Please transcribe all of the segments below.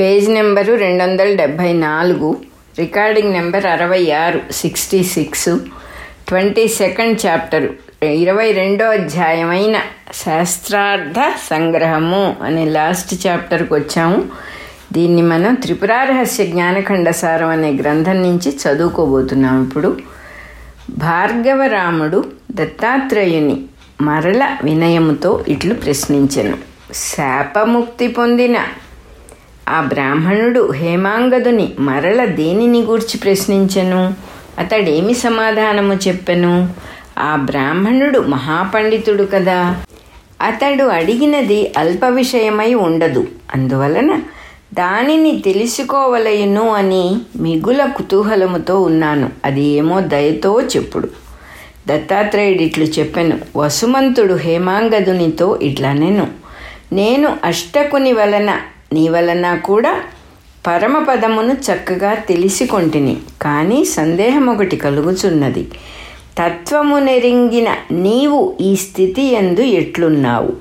Page number రెండు వందల డెబ్భై నాలుగు రికార్డింగ్ నెంబర్ అరవై ఆరు sixty six twenty second chapter ఇరవై రెండో అధ్యాయమైన శాస్త్రార్థ సంగ్రహము అనే లాస్ట్ చాప్టర్కి వచ్చాము దీన్ని మనం త్రిపురారహస్య జ్ఞానఖండ సారం అనే గ్రంథం నుంచి చదువుకోబోతున్నాం ఇప్పుడు. భార్గవరాముడు దత్తాత్రేయుని మరల వినయముతో ఇట్లు ప్రశ్నించెను. శాపముక్తి పొందిన ఆ బ్రాహ్మణుడు హేమాంగదుని మరల దేనిని గూర్చి ప్రశ్నించెను? అతడేమి సమాధానము చెప్పెను? ఆ బ్రాహ్మణుడు మహాపండితుడు కదా. అతడు అడిగినది అల్ప విషయమై ఉండదు. అందువలన దానిని తెలుసుకోవలయును అని మిగుల కుతూహలముతో ఉన్నాను. అది ఏమో దయతో చెప్పుడు. దత్తాత్రేయుడు ఇట్లు చెప్పెను వసుమంతుడు హేమాంగదునితో ఇట్లనెను. నేను అష్టకుని వలన నీ వలన కూడా పరమపదమును చక్కగా తెలిసికొంటిని. కానీ సందేహం ఒకటి కలుగుచున్నది. తత్వము నెరింగిన నీవు ఈ స్థితి ఎందు ఎట్లున్నావు?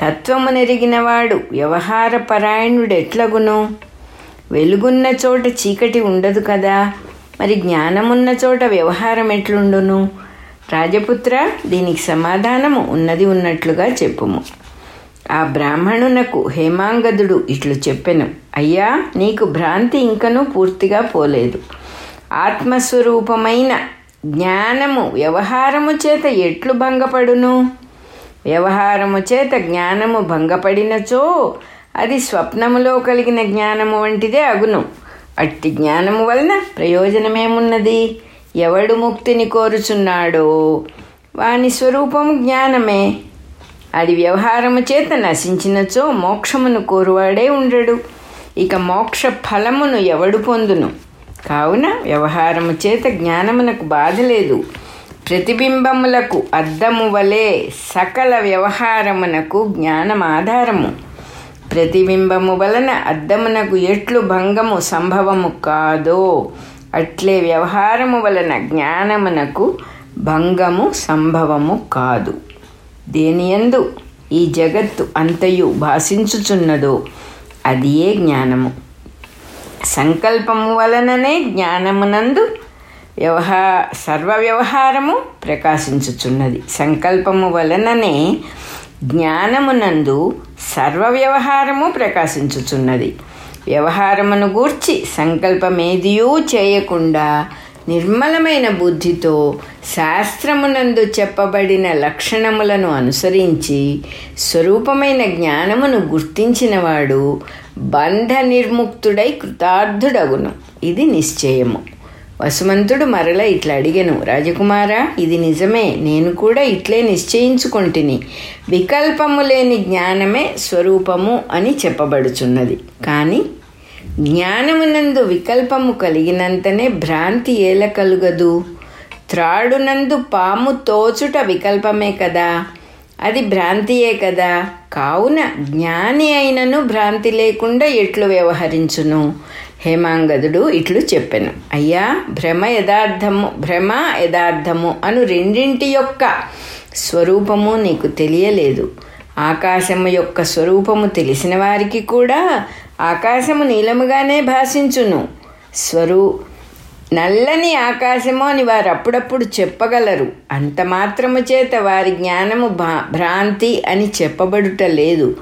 తత్వము నెరిగినవాడు వ్యవహార పరాయణుడు ఎట్లగును? వెలుగున్న చోట చీకటి ఉండదు కదా? మరి జ్ఞానమున్న చోట వ్యవహారం ఎట్లుండును? రాజపుత్ర దీనికి సమాధానము ఉన్నది ఉన్నట్లుగా చెప్పుము. ఆ బ్రాహ్మణునకు హేమాంగదుడు ఇట్లు చెప్పెను. అయ్యా నీకు భ్రాంతి ఇంకనూ పూర్తిగా పోలేదు. ఆత్మస్వరూపమైన జ్ఞానము వ్యవహారము చేత ఎట్లు భంగపడును? వ్యవహారము చేత జ్ఞానము భంగపడినచో అది స్వప్నములో కలిగిన జ్ఞానము వంటిదే అగును. అట్టి జ్ఞానము వలన ప్రయోజనమేమున్నది? ఎవడు ముక్తిని కోరుచున్నాడో? వాని స్వరూపము జ్ఞానమే. అది వ్యవహారము చేత నశించినచో మోక్షమును కోరువాడే ఉండడు. ఇక మోక్ష ఫలమును ఎవడు పొందును? కావున వ్యవహారము చేత జ్ఞానమునకు బాధ లేదు ప్రతిబింబములకు అద్దము వలె సకల వ్యవహారమునకు జ్ఞానం ఆధారము. ప్రతిబింబము వలన అద్దమునకు ఎట్లు భంగము సంభవము కాదో అట్లే వ్యవహారము వలన జ్ఞానమునకు భంగము సంభవము కాదు. దేనియందు ఈ జగత్తు అంతయు భాషించుచున్నదో అదియే జ్ఞానము. సంకల్పము వలననే జ్ఞానమునందు వ్యవహా సర్వ వ్యవహారము ప్రకాశించుచున్నది. సంకల్పము వలననే జ్ఞానమునందు సర్వ వ్యవహారము ప్రకాశించుచున్నది. వ్యవహారమును గూర్చి సంకల్పమేదియూ చేయకుండా నిర్మలమైన బుద్ధితో శాస్త్రమునందు చెప్పబడిన లక్షణములను అనుసరించి స్వరూపమైన జ్ఞానమును గుర్తించినవాడు బంధ నిర్ముక్తుడై కృతార్థుడగును. ఇది నిశ్చయము. వసుమంతుడు మరల ఇట్లా అడిగను రాజకుమారా ఇది నిజమే నేను కూడా ఇట్లే నిశ్చయించుకొంటిని. వికల్పము లేని జ్ఞానమే స్వరూపము అని చెప్పబడుచున్నది. కానీ జ్ఞానమునందు వికల్పము కలిగినంతనే భ్రాంతి ఏల కలుగదు త్రాడునందు పాము తోచుట వికల్పమే కదా? అది భ్రాంతియే కదా? కావున జ్ఞాని అయినను భ్రాంతి లేకుండా ఎట్లు వ్యవహరించును? హేమాంగదుడు ఇట్లు చెప్పెను. అయ్యా భ్రమ యథార్థము భ్రమ యథార్థము అను రెండింటి యొక్క స్వరూపము నీకు తెలియలేదు. ఆకాశము యొక్క స్వరూపము తెలిసిన వారికి కూడా ఆకాశము నీలముగానే భాషించును. స్వరూ నల్లని ఆకాశము అని వారు అప్పుడప్పుడు చెప్పగలరు. అంత మాత్రము చేత వారి జ్ఞానము భా భ్రాంతి అని చెప్పబడుట లేదు.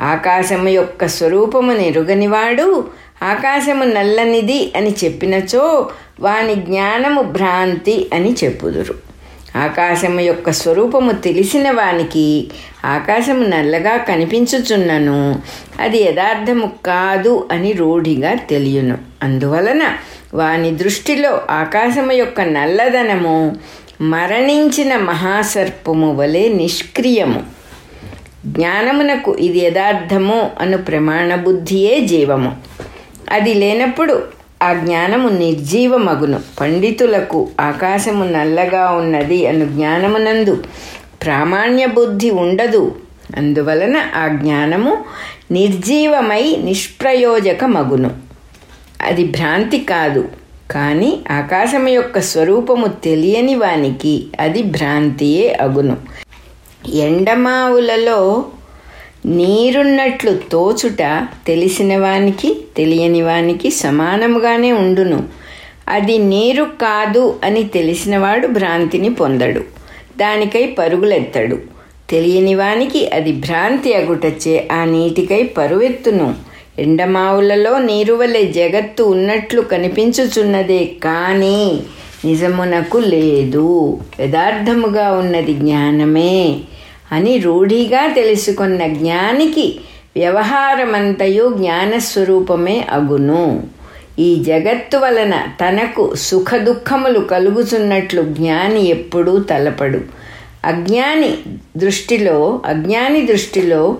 ఆకాశము యొక్క స్వరూపము నెరుగనివాడు ఆకాశము నల్లనిది అని చెప్పినచో వాని జ్ఞానము భ్రాంతి అని చెప్పుదురు. ఆకాశము యొక్క స్వరూపము తెలిసిన వానికి ఆకాశము నల్లగా కనిపించుచున్నను. అది యథార్థము కాదు అని రూఢిగా తెలియను. అందువలన వాని దృష్టిలో ఆకాశము యొక్క నల్లదనము మరణించిన మహాసర్పము వలె నిష్క్రియము. జ్ఞానమునకు ఇది యథార్థము అను ప్రమాణ బుద్ధియే జీవము. అది లేనప్పుడు ఆ జ్ఞానము నిర్జీవమగును. పండితులకు ఆకాశము నల్లగా ఉన్నది అను జ్ఞానమునందు ప్రామాణ్య బుద్ధి ఉండదు. అందువలన ఆ జ్ఞానము నిర్జీవమై నిష్ప్రయోజకమగును. అది భ్రాంతి కాదు. కానీ ఆకాశము యొక్క స్వరూపము తెలియని వానికి అది భ్రాంతియే అగును. ఎండమావులలో నీరున్నట్లు తోచుట తెలిసిన వానికి తెలియని వానికి సమానముగానే ఉండును. అది నీరు కాదు అని తెలిసినవాడు భ్రాంతిని పొందడు. దానికై పరుగులెత్తడు. తెలియని వానికి అది భ్రాంతి అగుటచ్చే ఆ నీటికై పరువెత్తును. ఎండమావులలో నీరు వలె జగత్తు ఉన్నట్లు కనిపించుచున్నదే కానీ నిజమునకు లేదు. యథార్థముగా ఉన్నది జ్ఞానమే. అని రూఢిగా తెలుసుకున్న జ్ఞానికి వ్యవహారమంతయు జ్ఞానస్వరూపమే అగును. ఈ జగత్తు వలన తనకు సుఖ దుఃఖములు కలుగుచున్నట్లు జ్ఞాని ఎప్పుడూ తలపడు. అజ్ఞాని దృష్టిలో అజ్ఞాని దృష్టిలో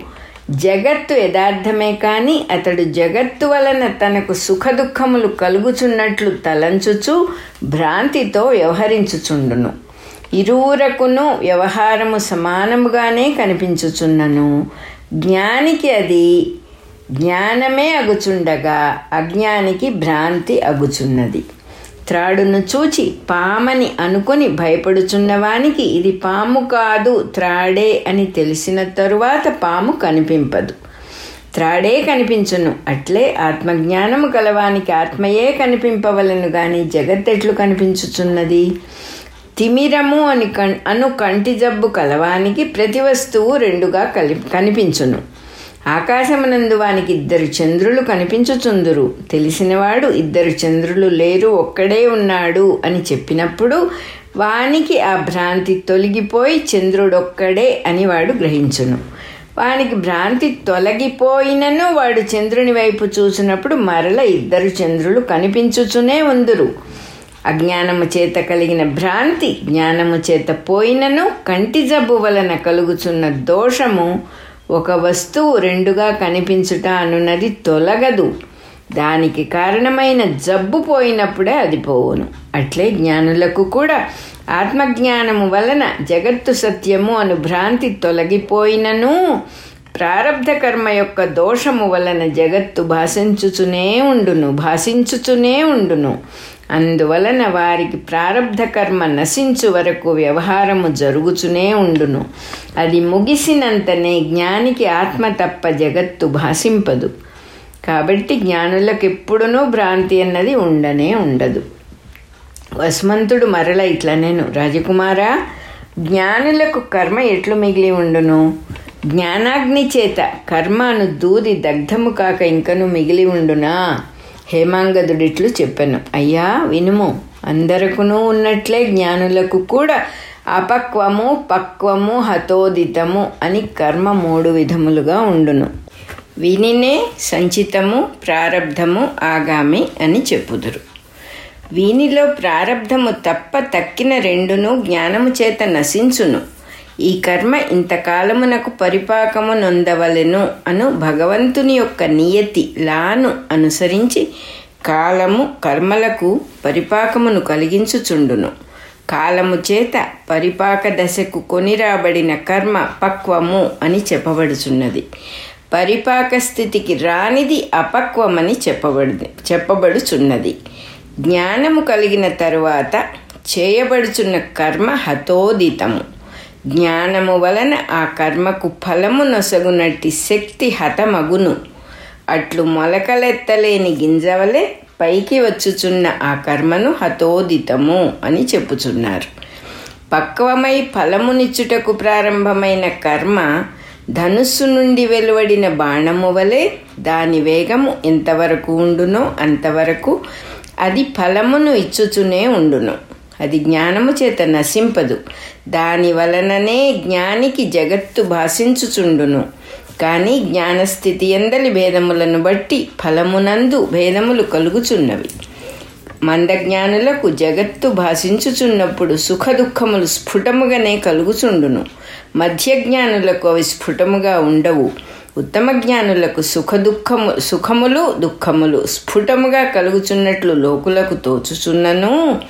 జగత్తు యథార్థమే కానీ అతడు జగత్తు వలన తనకు సుఖ దుఃఖములు కలుగుచున్నట్లు తలంచుచు భ్రాంతితో వ్యవహరించుచుండును. ఇరువురకును వ్యవహారము సమానముగానే కనిపించుచున్నను. జ్ఞానికి అది జ్ఞానమే అగుచుండగా అజ్ఞానికి భ్రాంతి అగుచున్నది. త్రాడును చూచి పామని అనుకుని భయపడుచున్నవానికి ఇది పాము కాదు త్రాడే అని తెలిసిన తరువాత పాము కనిపింపదు. త్రాడే కనిపించును అట్లే ఆత్మజ్ఞానము కలవానికి ఆత్మయే కనిపింపవలను గాని జగత్తెట్లు కనిపించుచున్నది. తిమిరము అని కం అను కంటి జబ్బు కలవానికి ప్రతి వస్తువు రెండుగా కలి కనిపించును. ఆకాశమునందు వానికి ఇద్దరు చంద్రులు కనిపించుచుందురు. తెలిసినవాడు ఇద్దరు చంద్రులు లేరు ఒక్కడే ఉన్నాడు అని చెప్పినప్పుడు వానికి ఆ భ్రాంతి తొలగిపోయి చంద్రుడొక్కడే అని వాడు గ్రహించును. వానికి భ్రాంతి తొలగిపోయినను వాడు చంద్రుని వైపు చూసినప్పుడు మరల ఇద్దరు చంద్రులు కనిపించుచునే ఉందురు. అజ్ఞానము చేత కలిగిన భ్రాంతి జ్ఞానము చేత పోయినను కంటి జబ్బు వలన కలుగుచున్న దోషము ఒక వస్తువు రెండుగా కనిపించుట అనున్నది తొలగదు. దానికి కారణమైన జబ్బు పోయినప్పుడే అది పోవును. అట్లే జ్ఞానులకు కూడా ఆత్మజ్ఞానము వలన జగత్తు సత్యము అను భ్రాంతి తొలగిపోయినను ప్రారబ్ధ కర్మ యొక్క దోషము వలన జగత్తు భాషించుచునే ఉండును భాషించుచునే ఉండును. అందువలన వారికి ప్రారబ్ధ కర్మ నశించు వరకు వ్యవహారము జరుగుచునే ఉండును. అది ముగిసినంతనే జ్ఞానికి ఆత్మ తప్ప జగత్తు భాషింపదు. కాబట్టి జ్ఞానులకు ఎప్పుడునూ భ్రాంతి అన్నది ఉండనే ఉండదు. వసుమంతుడు మరల ఇట్లా నేను రాజకుమారా జ్ఞానులకు కర్మ ఎట్లు మిగిలి ఉండును? జ్ఞానాగ్ని చేత కర్మను దూది దగ్ధము కాక ఇంకను మిగిలి ఉండునా? హేమాంగదుడిట్లు చెప్పాను. అయ్యా వినుము. అందరకును ఉన్నట్లే జ్ఞానులకు కూడా అపక్వము పక్వము హతోదితము అని కర్మ మూడు విధములుగా ఉండును. వినినే సంచితము ప్రారబ్ధము ఆగామి అని చెప్పుదురు. వీనిలో ప్రారబ్ధము తప్ప తక్కిన రెండును జ్ఞానము చేత నశించును. ఈ కర్మ ఇంతకాలమునకు పరిపాకము నొందవలెను అను భగవంతుని యొక్క నియతి లాను అనుసరించి కాలము కర్మలకు పరిపాకమును కలిగించుచుండును. కాలము చేత పరిపాక దశకు కొనిరాబడిన కర్మ పక్వము అని చెప్పబడుచున్నది. పరిపాక స్థితికి రానిది అపక్వమని చెప్పబడు చెప్పబడుచున్నది. జ్ఞానము కలిగిన తరువాత చేయబడుచున్న కర్మ హతోదితము. జ్ఞానము వలన ఆ కర్మకు ఫలము నొసగునట్టి శక్తి హతమగును. అట్లు మొలకలెత్తలేని గింజవలే పైకి వచ్చుచున్న ఆ కర్మను హతోదితము అని చెప్పుచున్నారు. పక్వమై ఫలమునిచ్చుటకు ప్రారంభమైన కర్మ ధనుస్సు నుండి వెలువడిన బాణము వలె దాని వేగము ఎంతవరకు ఉండునో అంతవరకు అది ఫలమును ఇచ్చుచునే ఉండును. అది జ్ఞానము చేత నశింపదు. దాని వలననే జ్ఞానికి జగత్తు భాషించుచుండును. కానీ జ్ఞానస్థితి ఎందలి భేదములను బట్టి ఫలమునందు భేదములు కలుగుచున్నవి. మందజ్ఞానులకు జగత్తు భాషించుచున్నప్పుడు సుఖ దుఃఖములు స్ఫుటముగానే కలుగుచుండును. మధ్య జ్ఞానులకు అవి స్ఫుటముగా ఉండవు. ఉత్తమ జ్ఞానులకు సుఖ దుఃఖము సుఖములు దుఃఖములు స్ఫుటముగా కలుగుచున్నట్లు లోకులకు తోచుచున్నను.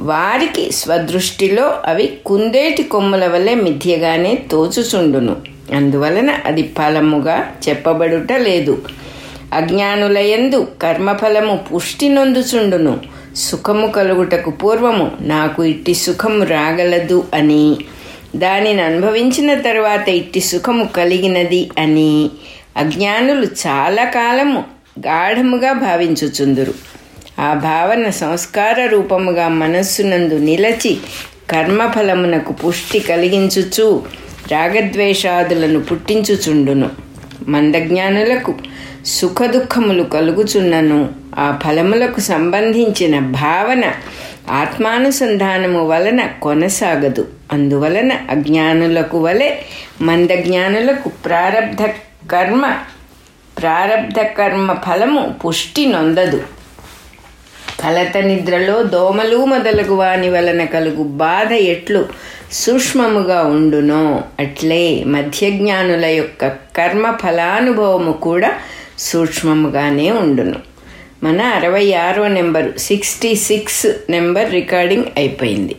వారికి స్వదృష్టిలో అవి కుందేటి కొమ్ముల వలె మిథ్యగానే తోచుచుండును. అందువలన అది ఫలముగా చెప్పబడుట లేదు. అజ్ఞానులయందు కర్మఫలము పుష్టి నొందుచుండును. సుఖము కలుగుటకు పూర్వము నాకు ఇట్టి సుఖము రాగలదు అని. దానిని అనుభవించిన తర్వాత ఇట్టి సుఖము కలిగినది అని. అజ్ఞానులు చాలా కాలము గాఢముగా భావించుచుందురు. ఆ భావన సంస్కార రూపముగా మనస్సునందు నిలచి కర్మఫలమునకు పుష్టి కలిగించుచు రాగద్వేషాదులను పుట్టించుచుండును. మందజ్ఞానులకు సుఖదుఖములు కలుగుచున్నను. ఆ ఫలములకు సంబంధించిన భావన ఆత్మానుసంధానము వలన కొనసాగదు. అందువలన అజ్ఞానులకు వలె మందజ్ఞానులకు ప్రారబ్ధ కర్మ ప్రారబ్ధ కర్మ ఫలము పుష్టి నొందదు. కలత నిద్రలో దోమలు మొదలగు వాని వలన కలుగు బాధ ఎట్లు సూక్ష్మముగా ఉండునో అట్లే మధ్యజ్ఞానుల యొక్క కర్మ ఫలానుభవము కూడా సూక్ష్మముగానే ఉండును. మన అరవై ఆరో number sixty six number recording అయిపోయింది.